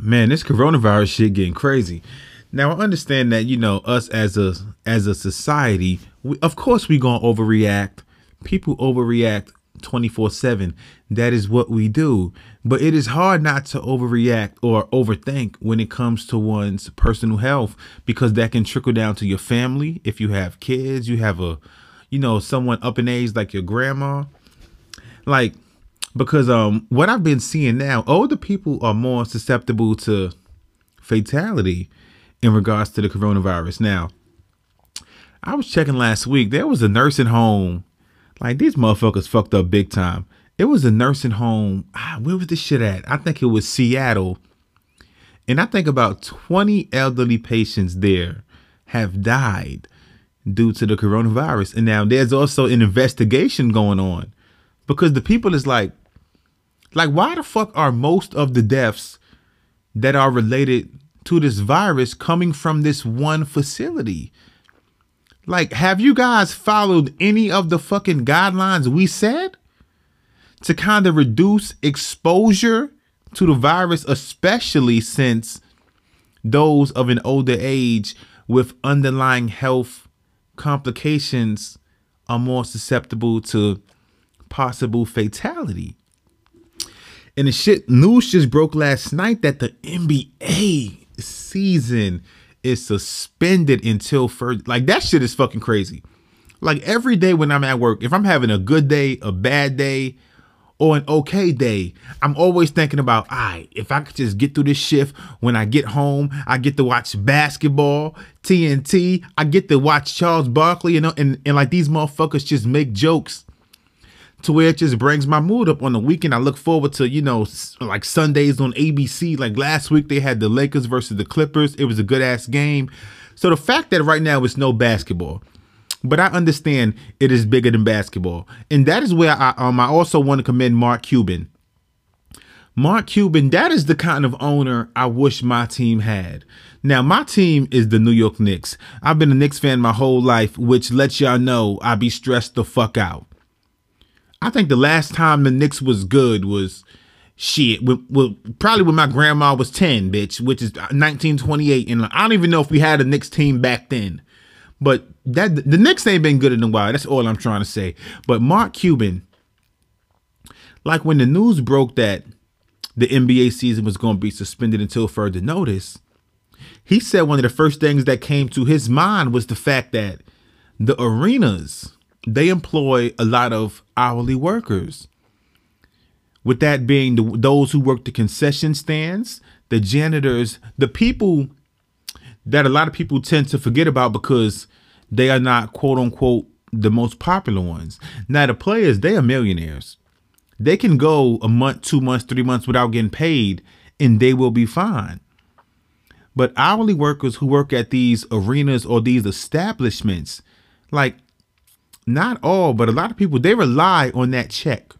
Man, this coronavirus shit getting crazy. Now I understand that you know us as a as a society, we, of course we gonna overreact. People overreact 24 7. That is what we do. But it is hard not to overreact or overthink when it comes to one's personal health because that can trickle down to your family. If you have kids, you have a, you know, someone up in age like your grandma. Like, because um what I've been seeing now, older people are more susceptible to fatality in regards to the coronavirus. Now, I was checking last week. There was a nursing home like these motherfuckers fucked up big time. It was a nursing home. Ah, where was this shit at? I think it was Seattle. And I think about 20 elderly patients there have died due to the coronavirus. And now there's also an investigation going on because the people is like, like, why the fuck are most of the deaths that are related to this virus coming from this one facility? Like, have you guys followed any of the fucking guidelines we said to kind of reduce exposure to the virus, especially since those of an older age with underlying health complications are more susceptible to possible fatality? And the shit news just broke last night that the NBA season is suspended until further. Like that shit is fucking crazy. Like every day when I'm at work, if I'm having a good day, a bad day, or an okay day, I'm always thinking about, all right, if I could just get through this shift, when I get home, I get to watch basketball, TNT, I get to watch Charles Barkley, know, and, and like these motherfuckers just make jokes to where it just brings my mood up on the weekend. I look forward to, you know, like Sundays on ABC. Like last week, they had the Lakers versus the Clippers. It was a good ass game. So the fact that right now it's no basketball, but I understand it is bigger than basketball. And that is where I um I also want to commend Mark Cuban. Mark Cuban, that is the kind of owner I wish my team had. Now, my team is the New York Knicks. I've been a Knicks fan my whole life, which lets y'all know I be stressed the fuck out. I think the last time the Knicks was good was shit. Well, probably when my grandma was 10, bitch, which is 1928. And I don't even know if we had a Knicks team back then. But that the Knicks ain't been good in a while. That's all I'm trying to say. But Mark Cuban, like when the news broke that the NBA season was going to be suspended until further notice, he said one of the first things that came to his mind was the fact that the arenas they employ a lot of hourly workers. With that being the, those who work the concession stands, the janitors, the people that a lot of people tend to forget about because they are not quote unquote the most popular ones. Now the players, they are millionaires. They can go a month, two months, three months without getting paid and they will be fine. But hourly workers who work at these arenas or these establishments, like not all, but a lot of people, they rely on that check.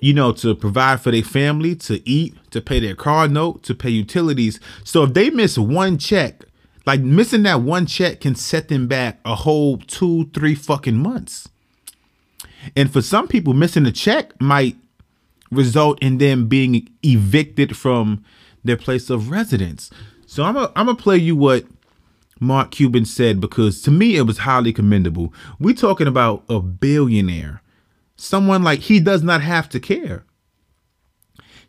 You know, to provide for their family, to eat, to pay their car note, to pay utilities. So if they miss one check, like missing that one check can set them back a whole two, three fucking months. And for some people, missing a check might result in them being evicted from their place of residence. So I'm gonna I'm gonna play you what Mark Cuban said because to me it was highly commendable. We talking about a billionaire. Someone like he does not have to care.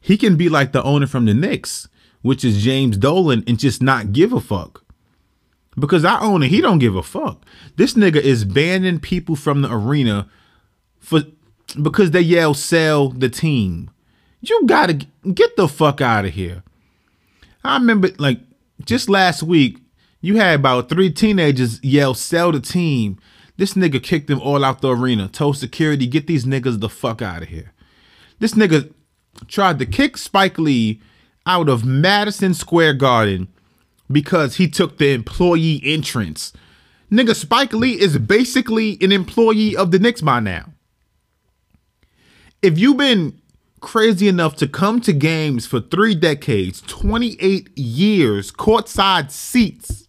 He can be like the owner from the Knicks, which is James Dolan, and just not give a fuck. Because I own it, he don't give a fuck. This nigga is banning people from the arena for because they yell sell the team. You gotta get the fuck out of here. I remember like just last week, you had about three teenagers yell, sell the team. This nigga kicked them all out the arena. Told security, get these niggas the fuck out of here. This nigga tried to kick Spike Lee out of Madison Square Garden because he took the employee entrance. Nigga, Spike Lee is basically an employee of the Knicks by now. If you've been crazy enough to come to games for three decades, 28 years, courtside seats,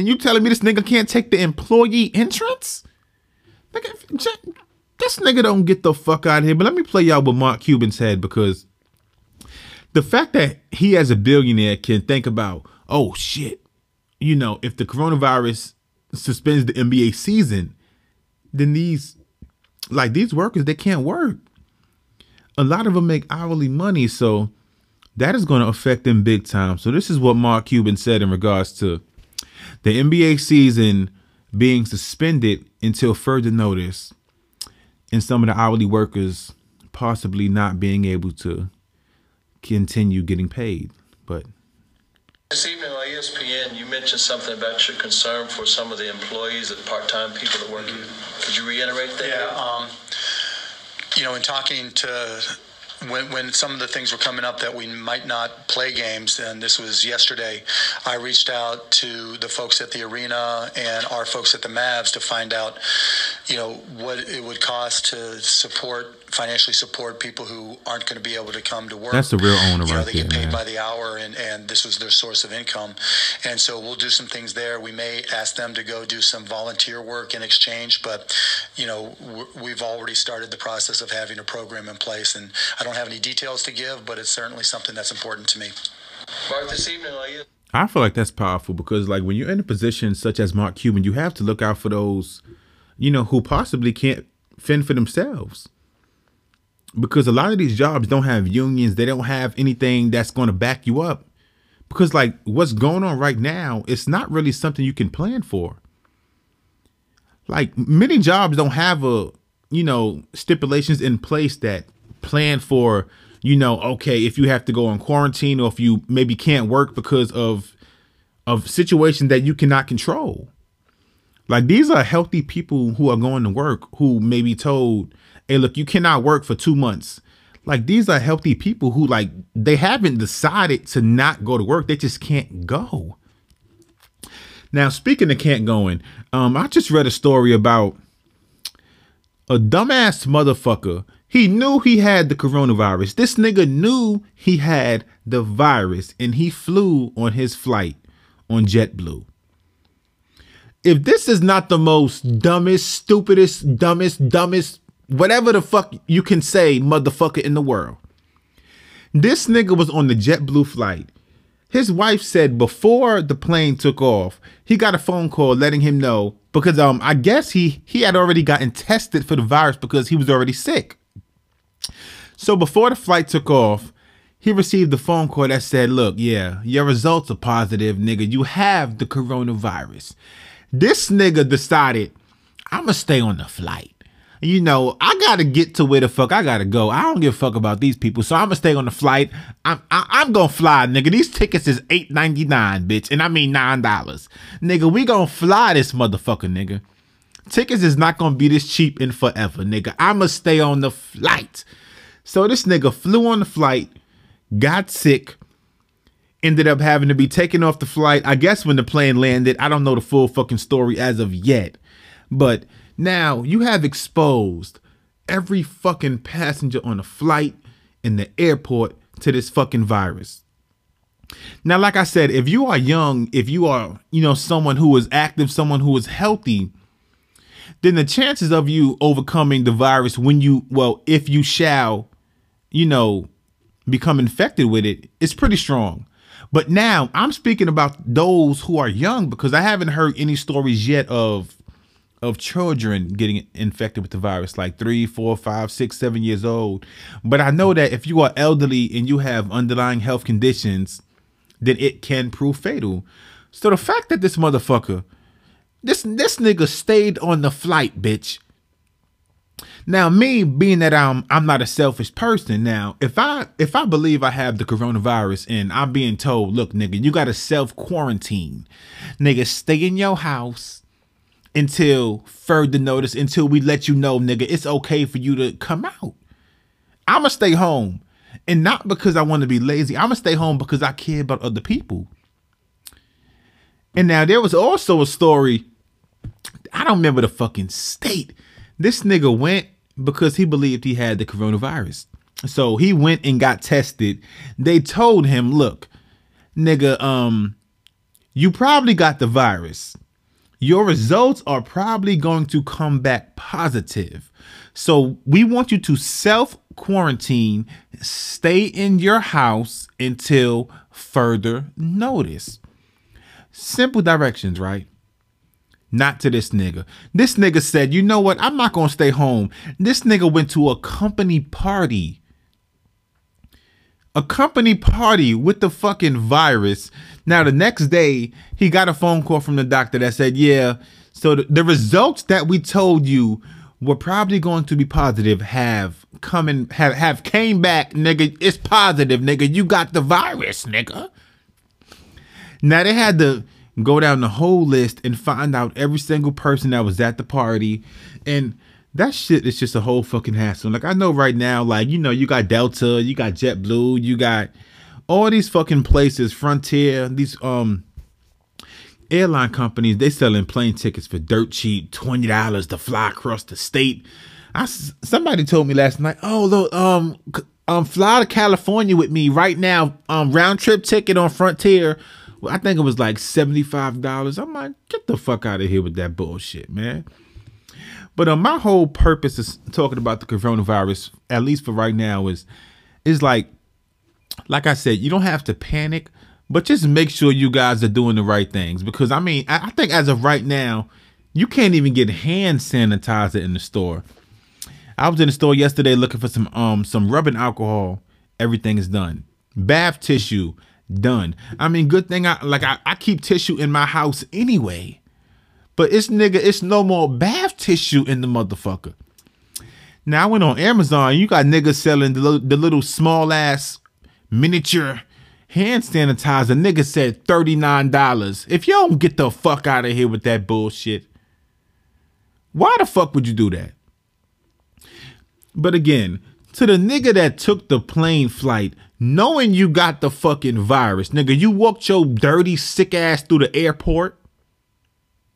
and you telling me this nigga can't take the employee entrance? Nigga, this nigga don't get the fuck out of here. But let me play y'all what Mark Cuban said because the fact that he as a billionaire can think about, oh shit, you know, if the coronavirus suspends the NBA season, then these like these workers they can't work. A lot of them make hourly money, so that is going to affect them big time. So this is what Mark Cuban said in regards to the NBA season being suspended until further notice and some of the hourly workers possibly not being able to continue getting paid. But this evening on ESPN, you mentioned something about your concern for some of the employees and part-time people that work here. Could you reiterate that? Yeah. Um, you know, in talking to when, when some of the things were coming up that we might not play games, and this was yesterday, I reached out to the folks at the arena and our folks at the Mavs to find out, you know, what it would cost to support financially support people who aren't going to be able to come to work. That's the real owner you know, right They get paid man. by the hour, and, and this was their source of income. And so we'll do some things there. We may ask them to go do some volunteer work in exchange, but, you know, we've already started the process of having a program in place. And I don't have any details to give, but it's certainly something that's important to me. Mark, this evening on ESPN. I feel like that's powerful because, like, when you're in a position such as Mark Cuban, you have to look out for those, you know, who possibly can't fend for themselves. Because a lot of these jobs don't have unions, they don't have anything that's going to back you up. Because, like, what's going on right now, it's not really something you can plan for. Like, many jobs don't have a, you know, stipulations in place that plan for you know, okay, if you have to go on quarantine or if you maybe can't work because of of situations that you cannot control. Like these are healthy people who are going to work who may be told, "Hey, look, you cannot work for 2 months." Like these are healthy people who like they haven't decided to not go to work. They just can't go. Now, speaking of can't going, um I just read a story about a dumbass motherfucker he knew he had the coronavirus. This nigga knew he had the virus and he flew on his flight on JetBlue. If this is not the most dumbest, stupidest, dumbest, dumbest, whatever the fuck you can say, motherfucker in the world. This nigga was on the JetBlue flight. His wife said before the plane took off, he got a phone call letting him know because um I guess he he had already gotten tested for the virus because he was already sick. So before the flight took off, he received the phone call that said, Look, yeah, your results are positive, nigga. You have the coronavirus. This nigga decided, I'm gonna stay on the flight. You know, I gotta get to where the fuck I gotta go. I don't give a fuck about these people, so I'm gonna stay on the flight. I'm I, I'm gonna fly, nigga. These tickets is eight ninety nine, bitch, and I mean nine dollars, nigga. We gonna fly this motherfucker, nigga. Tickets is not gonna be this cheap in forever, nigga. I'ma stay on the flight. So this nigga flew on the flight, got sick, ended up having to be taken off the flight. I guess when the plane landed, I don't know the full fucking story as of yet. But now you have exposed every fucking passenger on a flight in the airport to this fucking virus. Now, like I said, if you are young, if you are, you know, someone who is active, someone who is healthy, then the chances of you overcoming the virus when you, well, if you shall, you know, become infected with it, is pretty strong. But now I'm speaking about those who are young because I haven't heard any stories yet of of children getting infected with the virus, like three, four, five, six, seven years old. But I know that if you are elderly and you have underlying health conditions, then it can prove fatal. So the fact that this motherfucker, this this nigga stayed on the flight, bitch. Now, me being that I'm I'm not a selfish person. Now, if I if I believe I have the coronavirus and I'm being told, look, nigga, you gotta self quarantine, nigga, stay in your house until further notice, until we let you know, nigga, it's okay for you to come out. I'ma stay home, and not because I want to be lazy. I'ma stay home because I care about other people. And now there was also a story. I don't remember the fucking state. This nigga went because he believed he had the coronavirus. So he went and got tested. They told him, look, nigga, um, you probably got the virus. Your results are probably going to come back positive. So we want you to self quarantine. Stay in your house until further notice. Simple directions, right? Not to this nigga. This nigga said, you know what? I'm not gonna stay home. This nigga went to a company party. A company party with the fucking virus. Now, the next day, he got a phone call from the doctor that said, yeah, so the, the results that we told you were probably going to be positive have come and have, have came back, nigga. It's positive, nigga. You got the virus, nigga. Now they had to go down the whole list and find out every single person that was at the party. And that shit is just a whole fucking hassle. Like I know right now, like, you know, you got Delta, you got JetBlue, you got all these fucking places, Frontier, these um airline companies, they selling plane tickets for dirt cheap, twenty dollars to fly across the state. I somebody told me last night, oh look, um, um, fly to California with me right now. Um, round trip ticket on Frontier. I think it was like seventy five dollars. I'm like, get the fuck out of here with that bullshit, man. But um, my whole purpose is talking about the coronavirus, at least for right now, is is like, like I said, you don't have to panic but just make sure you guys are doing the right things because I mean, I, I think as of right now, you can't even get hand sanitizer in the store. I was in the store yesterday looking for some um some rubbing alcohol. Everything is done. Bath tissue done. I mean, good thing I like I, I keep tissue in my house anyway. But it's nigga, it's no more bath tissue in the motherfucker. Now I went on Amazon. You got niggas selling the, the little small ass miniature hand sanitizer. Nigga said $39. If you don't get the fuck out of here with that bullshit, why the fuck would you do that? But again, to the nigga that took the plane flight, knowing you got the fucking virus, nigga, you walked your dirty, sick ass through the airport.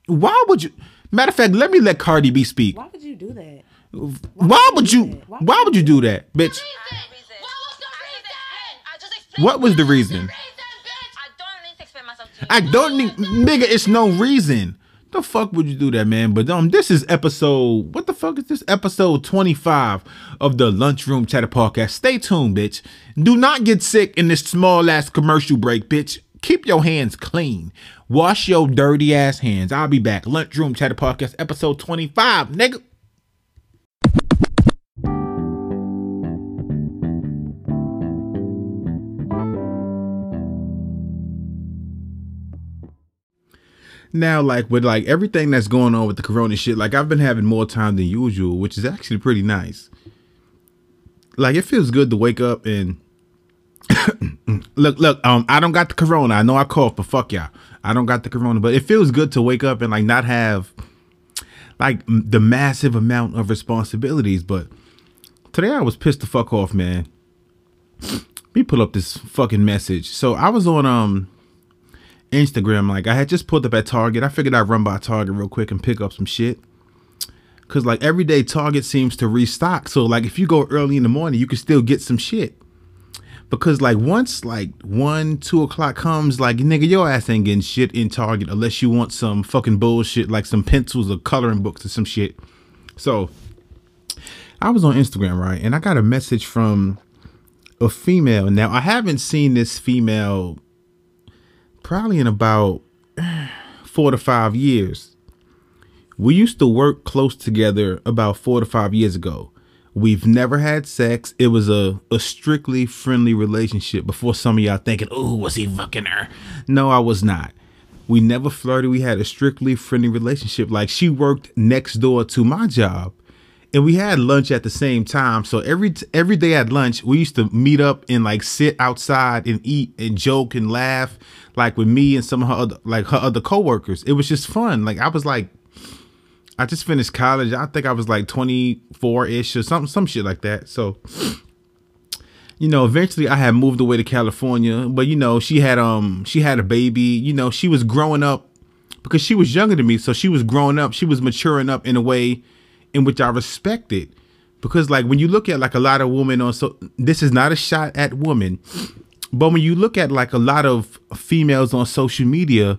Why would you? Matter of fact, let me let Cardi B speak. Why would you do that? Why, why would you? Why, why would you do that, bitch? What was the reason? I don't need to explain myself to do that. I don't need, nigga. It's no reason. The fuck would you do that, man? But um, this is episode. What the fuck is this? Episode twenty five of the Lunchroom Chatter Podcast. Stay tuned, bitch. Do not get sick in this small ass commercial break, bitch. Keep your hands clean. Wash your dirty ass hands. I'll be back. Lunchroom Chatter Podcast, episode twenty five, nigga. now like with like everything that's going on with the corona shit like i've been having more time than usual which is actually pretty nice like it feels good to wake up and look look um i don't got the corona i know i cough but fuck y'all i don't got the corona but it feels good to wake up and like not have like the massive amount of responsibilities but today i was pissed the fuck off man let me pull up this fucking message so i was on um Instagram. Like I had just pulled up at Target. I figured I'd run by Target real quick and pick up some shit. Cause like every day Target seems to restock. So like if you go early in the morning, you can still get some shit. Because like once like one, two o'clock comes, like nigga, your ass ain't getting shit in Target unless you want some fucking bullshit like some pencils or coloring books or some shit. So I was on Instagram, right? And I got a message from a female. Now I haven't seen this female probably in about four to five years. We used to work close together about four to five years ago. We've never had sex. It was a, a strictly friendly relationship before some of y'all thinking, oh, was he fucking her? No, I was not. We never flirted. We had a strictly friendly relationship. Like she worked next door to my job and we had lunch at the same time. So every every day at lunch, we used to meet up and like sit outside and eat and joke and laugh, like with me and some of her other like her other coworkers. It was just fun. Like I was like, I just finished college. I think I was like twenty four ish or something, some shit like that. So, you know, eventually I had moved away to California, but you know, she had um she had a baby. You know, she was growing up because she was younger than me, so she was growing up. She was maturing up in a way in which I respected. Because like when you look at like a lot of women on so this is not a shot at women, but when you look at like a lot of females on social media,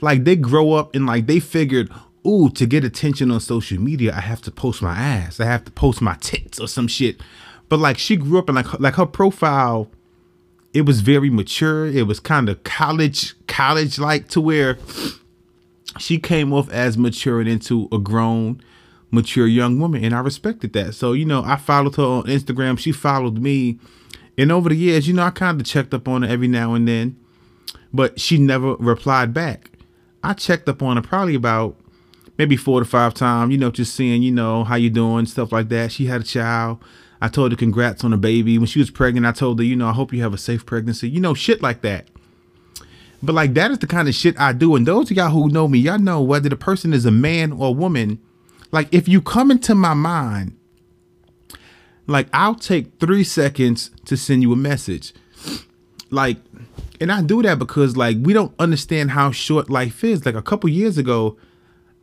like they grow up and like they figured, ooh, to get attention on social media, I have to post my ass. I have to post my tits or some shit. but like she grew up and like like her profile, it was very mature. It was kind of college college like to where she came off as maturing into a grown, mature young woman, and I respected that. So you know, I followed her on Instagram. She followed me, and over the years, you know, I kind of checked up on her every now and then, but she never replied back. I checked up on her probably about maybe four to five times, you know, just seeing, you know, how you doing, stuff like that. She had a child. I told her congrats on the baby. When she was pregnant, I told her, you know, I hope you have a safe pregnancy. You know, shit like that. But like that is the kind of shit I do. And those of y'all who know me, y'all know whether the person is a man or a woman. Like if you come into my mind, like I'll take three seconds to send you a message. Like, and I do that because like we don't understand how short life is. Like a couple years ago,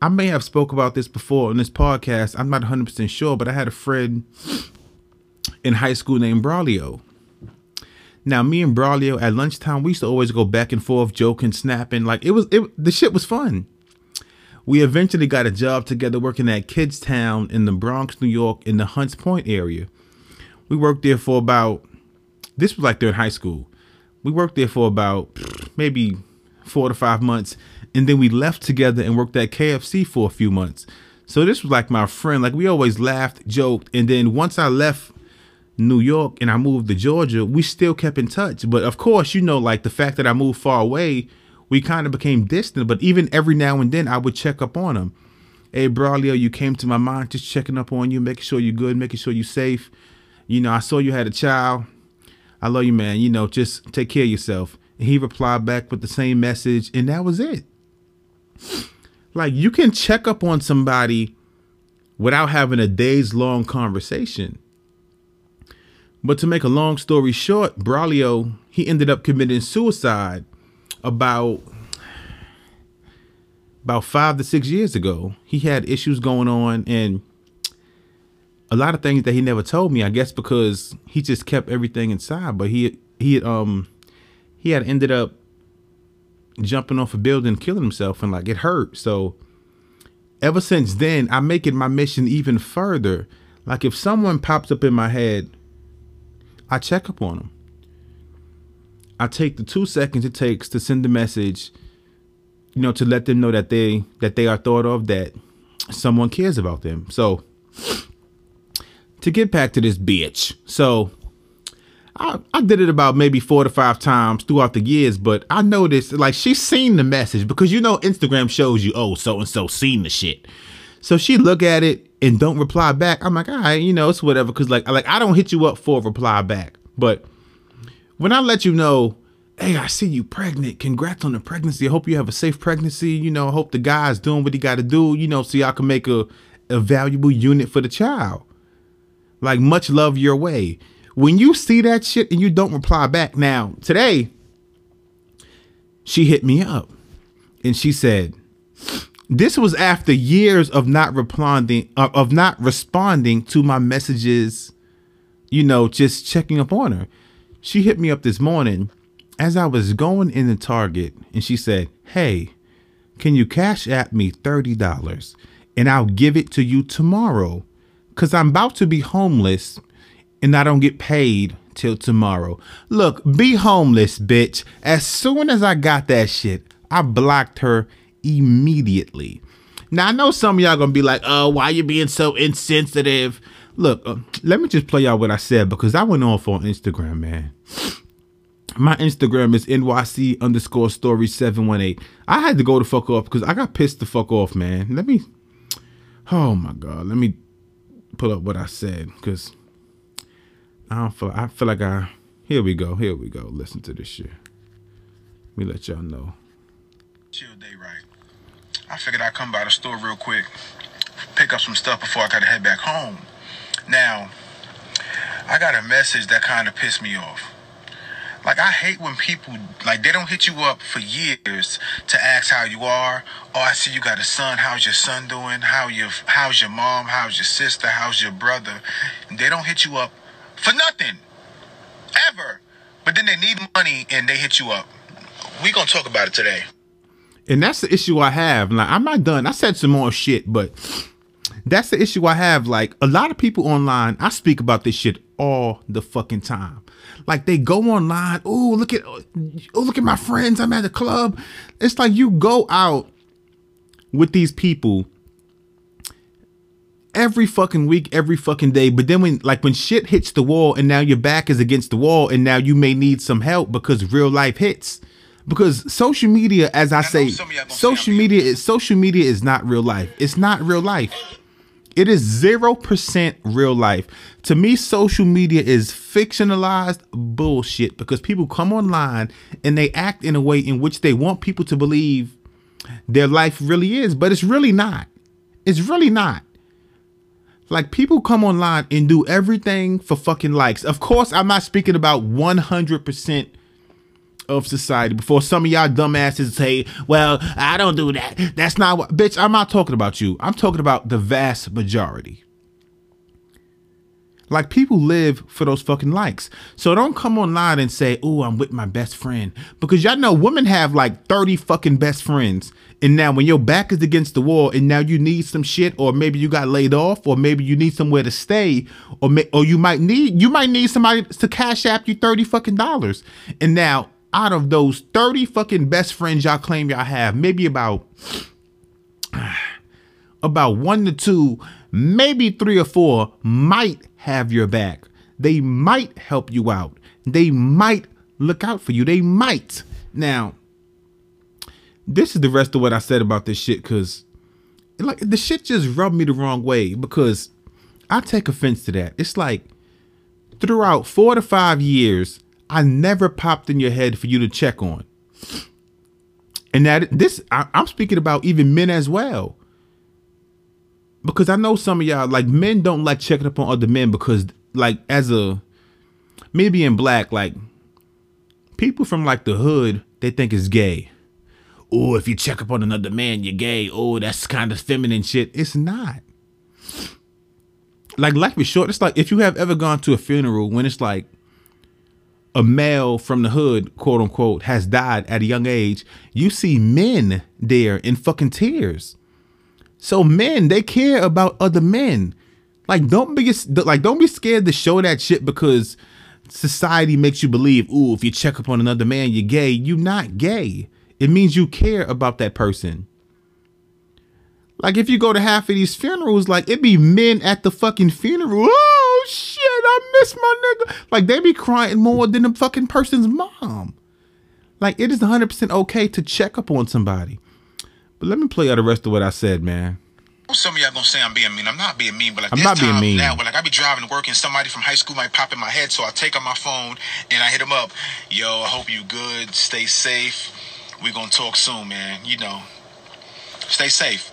I may have spoke about this before on this podcast. I'm not 100% sure, but I had a friend in high school named Braulio. Now, me and Braulio at lunchtime, we used to always go back and forth, joking, snapping. Like it was, it, the shit was fun. We eventually got a job together working at Kidstown in the Bronx, New York, in the Hunts Point area. We worked there for about, this was like during high school. We worked there for about maybe four to five months and then we left together and worked at KFC for a few months. So this was like my friend. Like we always laughed, joked, and then once I left New York and I moved to Georgia, we still kept in touch. But of course, you know, like the fact that I moved far away, we kind of became distant. But even every now and then, I would check up on him. Hey, Braulio, you came to my mind, just checking up on you, making sure you're good, making sure you're safe. You know, I saw you had a child. I love you, man. You know, just take care of yourself. And he replied back with the same message, and that was it. Like you can check up on somebody without having a days long conversation. But to make a long story short, Braulio, he ended up committing suicide about about five to six years ago. He had issues going on and a lot of things that he never told me, I guess because he just kept everything inside. But he he um he had ended up jumping off a building, killing himself, and like it hurt. So ever since then, I make it my mission even further. Like if someone pops up in my head, I check up on them. I take the two seconds it takes to send a message, you know, to let them know that they that they are thought of, that someone cares about them. So to get back to this bitch, so I, I did it about maybe four to five times throughout the years, but I noticed like she's seen the message because you know Instagram shows you, oh, so and so seen the shit. So she look at it and don't reply back. I'm like, all right, you know, it's whatever. Cause like like I don't hit you up for a reply back. But when I let you know, hey, I see you pregnant. Congrats on the pregnancy. I hope you have a safe pregnancy. You know, I hope the guy's doing what he gotta do, you know, so y'all can make a, a valuable unit for the child. Like much love your way when you see that shit and you don't reply back, now today she hit me up and she said, this was after years of not responding of, of not responding to my messages, you know, just checking up on her. She hit me up this morning as I was going in the Target and she said, Hey, can you Cash App me $30 and I'll give it to you tomorrow? Cause I'm about to be homeless and I don't get paid till tomorrow. Look, be homeless, bitch. As soon as I got that shit, I blocked her immediately. Now I know some of y'all gonna be like, "Oh, why you being so insensitive?" Look, uh, let me just play out what I said because I went off on Instagram, man. My Instagram is NYC underscore story 718. I had to go the fuck off because I got pissed the fuck off, man. Let me, oh my God, let me pull up what I said because I don't feel. I feel like I. Here we go. Here we go. Listen to this shit. Let me let y'all know. Chill day, right? I figured I'd come by the store real quick, pick up some stuff before I gotta head back home. Now, I got a message that kind of pissed me off. Like I hate when people like they don't hit you up for years to ask how you are. Oh, I see you got a son. How's your son doing? How your how's your mom? How's your sister? How's your brother? They don't hit you up for nothing. Ever. But then they need money and they hit you up. We gonna talk about it today. And that's the issue I have. Like I'm not done. I said some more shit, but that's the issue I have. Like a lot of people online, I speak about this shit all the fucking time. Like they go online, oh look at oh look at my friends, I'm at the club. It's like you go out with these people every fucking week, every fucking day. But then when like when shit hits the wall and now your back is against the wall and now you may need some help because real life hits. Because social media, as I, say, social media is social media is not real life. It's not real life. It is zero percent real life. To me, social media is fictionalized bullshit because people come online and they act in a way in which they want people to believe their life really is, but it's really not. It's really not. Like people come online and do everything for fucking likes. Of course, I'm not speaking about 100% of society before some of y'all dumbasses say, well, I don't do that. That's not what, bitch, I'm not talking about you. I'm talking about the vast majority. Like people live for those fucking likes. So don't come online and say, oh, I'm with my best friend. Because y'all know women have like 30 fucking best friends. And now when your back is against the wall and now you need some shit, or maybe you got laid off, or maybe you need somewhere to stay, or may, or you might need you might need somebody to cash app you 30 fucking dollars. And now out of those 30 fucking best friends y'all claim y'all have, maybe about about one to two, maybe three or four might have your back. They might help you out. They might look out for you. They might. Now, this is the rest of what I said about this shit because like the shit just rubbed me the wrong way because I take offense to that. It's like throughout four to five years, I never popped in your head for you to check on. And that this I, I'm speaking about even men as well. Because I know some of y'all like men don't like checking up on other men because like as a maybe in black, like people from like the hood, they think it's gay. Oh, if you check up on another man, you're gay. Oh, that's kind of feminine shit. It's not. Like life is short. It's like if you have ever gone to a funeral when it's like a male from the hood, quote unquote, has died at a young age, you see men there in fucking tears. So men, they care about other men. Like don't be like don't be scared to show that shit because society makes you believe, ooh, if you check up on another man, you're gay. You're not gay. It means you care about that person. Like if you go to half of these funerals, like it be men at the fucking funeral. Oh shit, I miss my nigga. Like they be crying more than the fucking person's mom. Like it is 100% okay to check up on somebody. But let me play out the rest of what I said, man. Some of y'all gonna say I'm being mean. I'm not being mean, but like I'm this not being time mean. now, but like I be driving to work and somebody from high school might pop in my head, so I take out my phone and I hit him up. Yo, I hope you good. Stay safe. We gonna talk soon, man. You know, stay safe.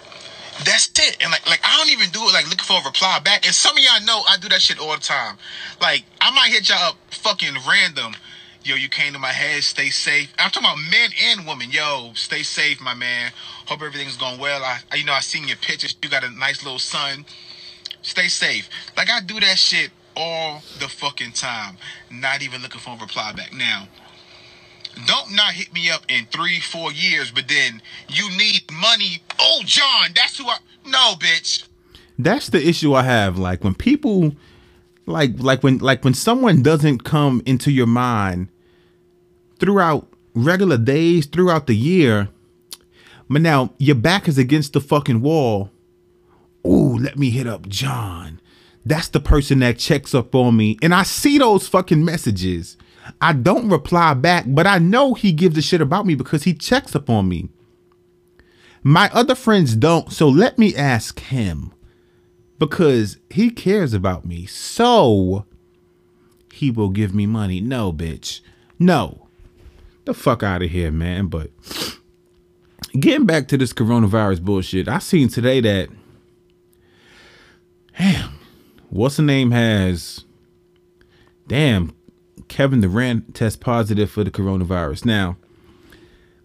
That's it. And like, like I don't even do it like looking for a reply back. And some of y'all know I do that shit all the time. Like I might hit y'all up fucking random. Yo, you came to my head. Stay safe. I'm talking about men and women. Yo, stay safe, my man. Hope everything's going well. I- you know, I seen your pictures. You got a nice little son. Stay safe. Like I do that shit all the fucking time. Not even looking for a reply back. Now, don't not hit me up in three, four years, but then you need money. Oh, John, that's who I. No, bitch. That's the issue I have. Like when people like like when like when someone doesn't come into your mind throughout regular days, throughout the year, but now your back is against the fucking wall. Ooh, let me hit up John. That's the person that checks up on me. And I see those fucking messages. I don't reply back, but I know he gives a shit about me because he checks up on me. My other friends don't, so let me ask him because he cares about me. So he will give me money. No, bitch. No. The fuck out of here, man. But getting back to this coronavirus bullshit, I seen today that damn, what's the name has damn Kevin Durant test positive for the coronavirus. Now,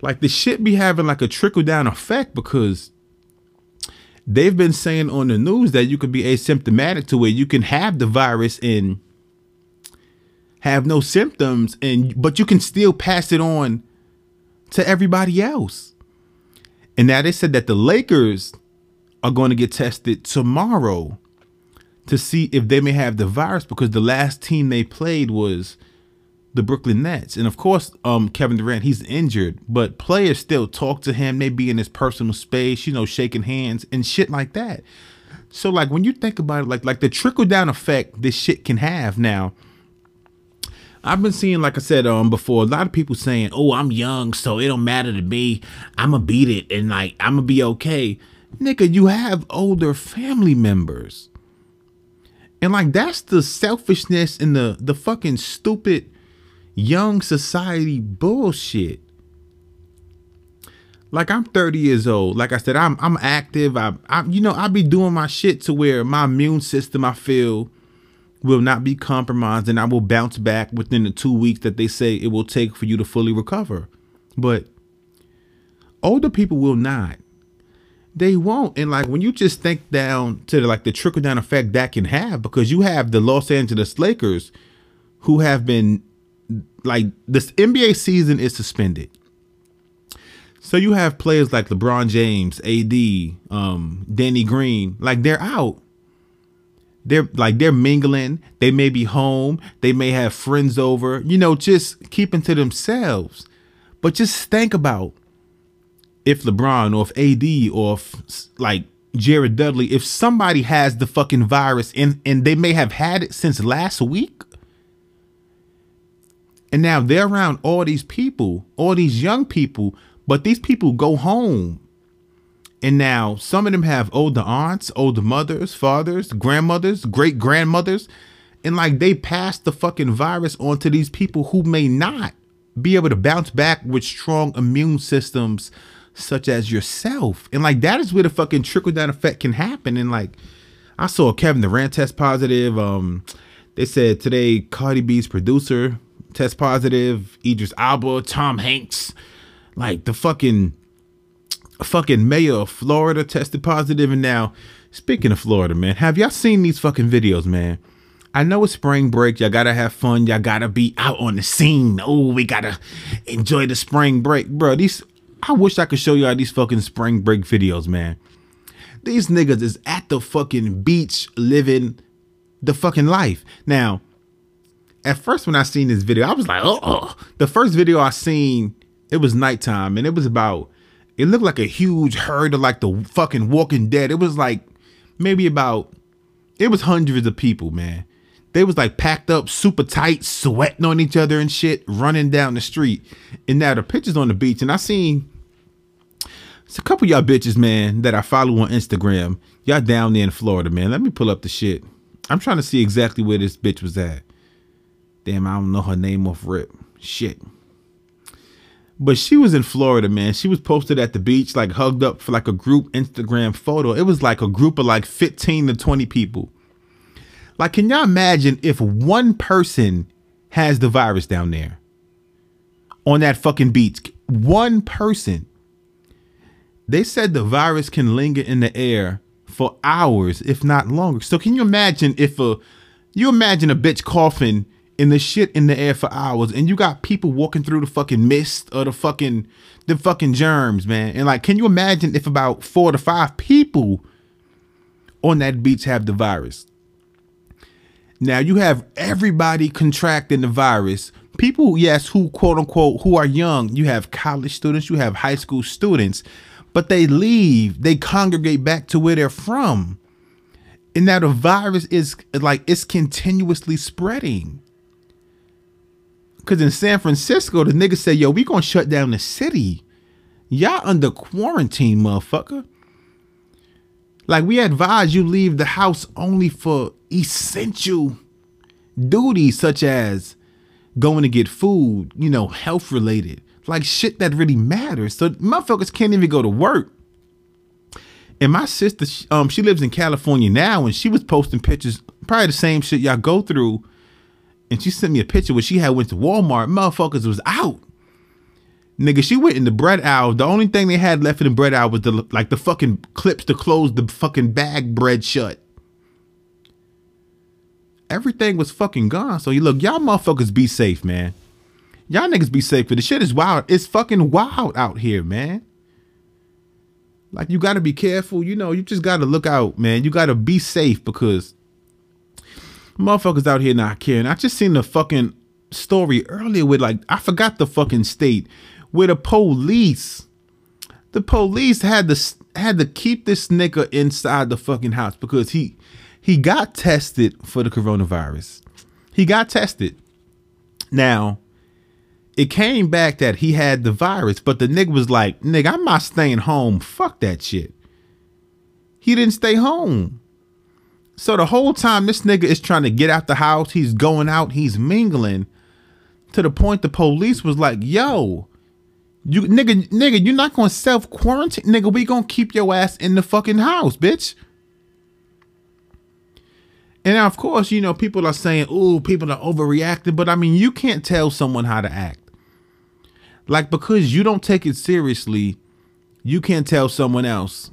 like the shit be having like a trickle down effect because they've been saying on the news that you could be asymptomatic to where you can have the virus and have no symptoms and but you can still pass it on to everybody else. And now they said that the Lakers are going to get tested tomorrow to see if they may have the virus because the last team they played was the Brooklyn Nets. And of course, um, Kevin Durant, he's injured, but players still talk to him. They be in his personal space, you know, shaking hands and shit like that. So like when you think about it, like like the trickle down effect this shit can have now. I've been seeing, like I said um before, a lot of people saying, "Oh, I'm young, so it don't matter to me. I'ma beat it, and like I'ma be okay." Nigga, you have older family members, and like that's the selfishness and the the fucking stupid young society bullshit. Like I'm 30 years old. Like I said, I'm I'm active. I I you know I be doing my shit to where my immune system I feel will not be compromised and I will bounce back within the two weeks that they say it will take for you to fully recover. But older people will not. They won't. And like when you just think down to the, like the trickle down effect that can have, because you have the Los Angeles Lakers who have been like this NBA season is suspended. So you have players like LeBron James, AD, um, Danny Green, like they're out. They're like they're mingling. They may be home. They may have friends over. You know just keeping to themselves. But just think about if lebron or if ad or if like jared dudley if somebody has the fucking virus and and they may have had it since last week and now they're around all these people all these young people but these people go home and now some of them have older aunts, older mothers, fathers, grandmothers, great grandmothers. And like they pass the fucking virus on to these people who may not be able to bounce back with strong immune systems such as yourself. And like that is where the fucking trickle down effect can happen. And like I saw Kevin Durant test positive. Um they said today Cardi B's producer test positive, Idris Elba, Tom Hanks, like the fucking fucking mayor of Florida tested positive, and now speaking of Florida, man, have y'all seen these fucking videos, man? I know it's spring break. Y'all gotta have fun. Y'all gotta be out on the scene. Oh, we gotta enjoy the spring break, bro. These I wish I could show y'all these fucking spring break videos, man. These niggas is at the fucking beach living the fucking life. Now, at first when I seen this video, I was like, oh, the first video I seen, it was nighttime and it was about it looked like a huge herd of like the fucking Walking Dead. It was like maybe about it was hundreds of people, man. They was like packed up super tight, sweating on each other and shit, running down the street. And now the pictures on the beach, and I seen it's a couple y'all bitches, man, that I follow on Instagram. Y'all down there in Florida, man. Let me pull up the shit. I'm trying to see exactly where this bitch was at. Damn, I don't know her name off rip. Shit. But she was in Florida, man. She was posted at the beach, like hugged up for like a group Instagram photo. It was like a group of like 15 to 20 people. Like, can y'all imagine if one person has the virus down there on that fucking beach? One person. They said the virus can linger in the air for hours, if not longer. So can you imagine if a you imagine a bitch coughing in the shit in the air for hours and you got people walking through the fucking mist or the fucking the fucking germs, man. And like can you imagine if about 4 to 5 people on that beach have the virus? Now you have everybody contracting the virus. People, yes, who quote unquote who are young. You have college students, you have high school students, but they leave, they congregate back to where they're from. And now the virus is like it's continuously spreading. Cause in San Francisco, the niggas say, yo, we gonna shut down the city. Y'all under quarantine, motherfucker. Like we advise you leave the house only for essential duties such as going to get food, you know, health related, like shit that really matters. So motherfuckers can't even go to work. And my sister, um, she lives in California now, and she was posting pictures, probably the same shit y'all go through and she sent me a picture where she had went to Walmart. Motherfuckers was out. Nigga, she went in the bread aisle. The only thing they had left in the bread aisle was the like the fucking clips to close the fucking bag bread shut. Everything was fucking gone. So you look, y'all motherfuckers be safe, man. Y'all niggas be safe, but the shit is wild. It's fucking wild out here, man. Like you gotta be careful. You know, you just gotta look out, man. You gotta be safe because motherfuckers out here not caring. I just seen the fucking story earlier with like I forgot the fucking state where the police, the police had to had to keep this nigga inside the fucking house because he he got tested for the coronavirus. He got tested. Now, it came back that he had the virus, but the nigga was like, nigga, I'm not staying home. Fuck that shit. He didn't stay home. So the whole time this nigga is trying to get out the house, he's going out, he's mingling to the point the police was like, yo, you nigga, nigga, you're not gonna self quarantine, nigga. We gonna keep your ass in the fucking house, bitch. And of course, you know, people are saying, oh, people are overreacting, but I mean, you can't tell someone how to act. Like, because you don't take it seriously, you can't tell someone else,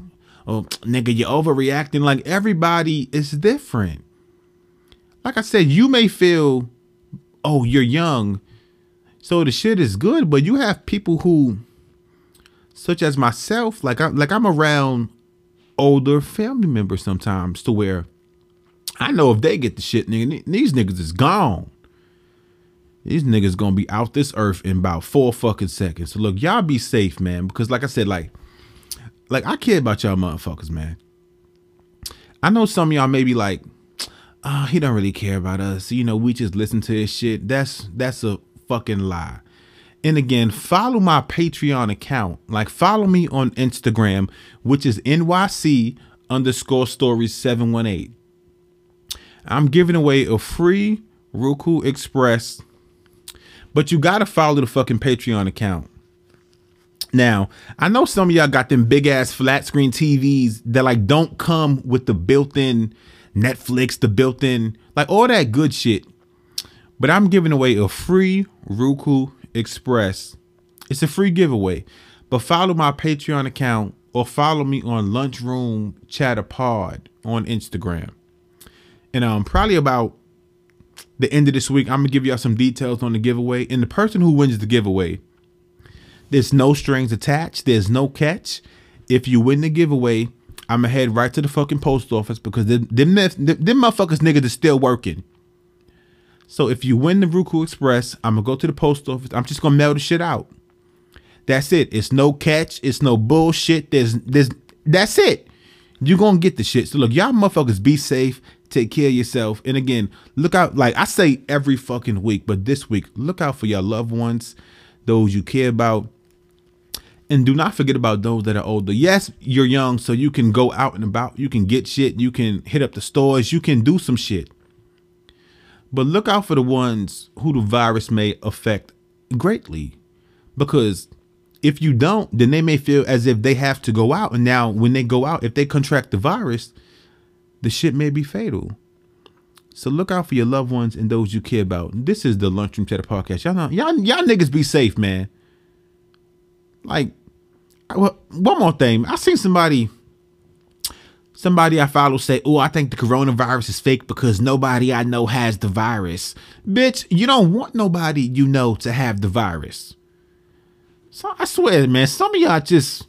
oh, nigga, you're overreacting. Like, everybody is different. Like I said, you may feel, oh, you're young, so the shit is good, but you have people who, such as myself, like I'm, like I'm around older family members sometimes to where I know if they get the shit, nigga, these niggas is gone. These niggas gonna be out this earth in about four fucking seconds. So look, y'all be safe, man. Because like I said, like, like I care about y'all motherfuckers, man. I know some of y'all may be like, oh, he don't really care about us. You know, we just listen to his shit. That's that's a fucking lie. And again, follow my Patreon account. Like follow me on Instagram, which is NYC underscore stories 718. I'm giving away a free Roku Express, but you gotta follow the fucking Patreon account. Now, I know some of y'all got them big ass flat screen TVs that like don't come with the built-in Netflix, the built-in like all that good shit. But I'm giving away a free Roku Express. It's a free giveaway. But follow my Patreon account or follow me on Lunchroom Chatter Pod on Instagram. And um, probably about the end of this week, I'm gonna give y'all some details on the giveaway. And the person who wins the giveaway, there's no strings attached. There's no catch. If you win the giveaway, I'm gonna head right to the fucking post office because them, them, them, motherfuckers niggas is still working. So if you win the Roku Express, I'm gonna go to the post office. I'm just gonna mail the shit out. That's it. It's no catch. It's no bullshit. There's there's that's it. You're gonna get the shit. So look, y'all motherfuckers be safe. Take care of yourself. And again, look out, like I say every fucking week, but this week, look out for your loved ones, those you care about. And do not forget about those that are older. Yes, you're young, so you can go out and about. You can get shit. You can hit up the stores. You can do some shit. But look out for the ones who the virus may affect greatly. Because if you don't, then they may feel as if they have to go out. And now, when they go out, if they contract the virus, the shit may be fatal. So look out for your loved ones and those you care about. This is the Lunchroom Chatter Podcast. Y'all, know, y'all, y'all niggas be safe, man. Like, one more thing. I seen somebody, somebody I follow say, "Oh, I think the coronavirus is fake because nobody I know has the virus." Bitch, you don't want nobody you know to have the virus. So I swear, man, some of y'all just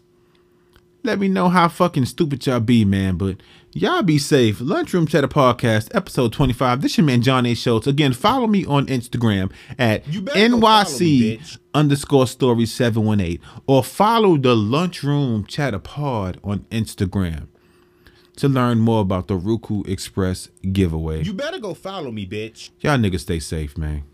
let me know how fucking stupid y'all be, man. But y'all be safe. Lunchroom Chatter Podcast, episode 25. This your man, John A. Schultz. Again, follow me on Instagram at NYC me, underscore story 718 or follow the Lunchroom Chatter Pod on Instagram to learn more about the Roku Express giveaway. You better go follow me, bitch. Y'all niggas stay safe, man.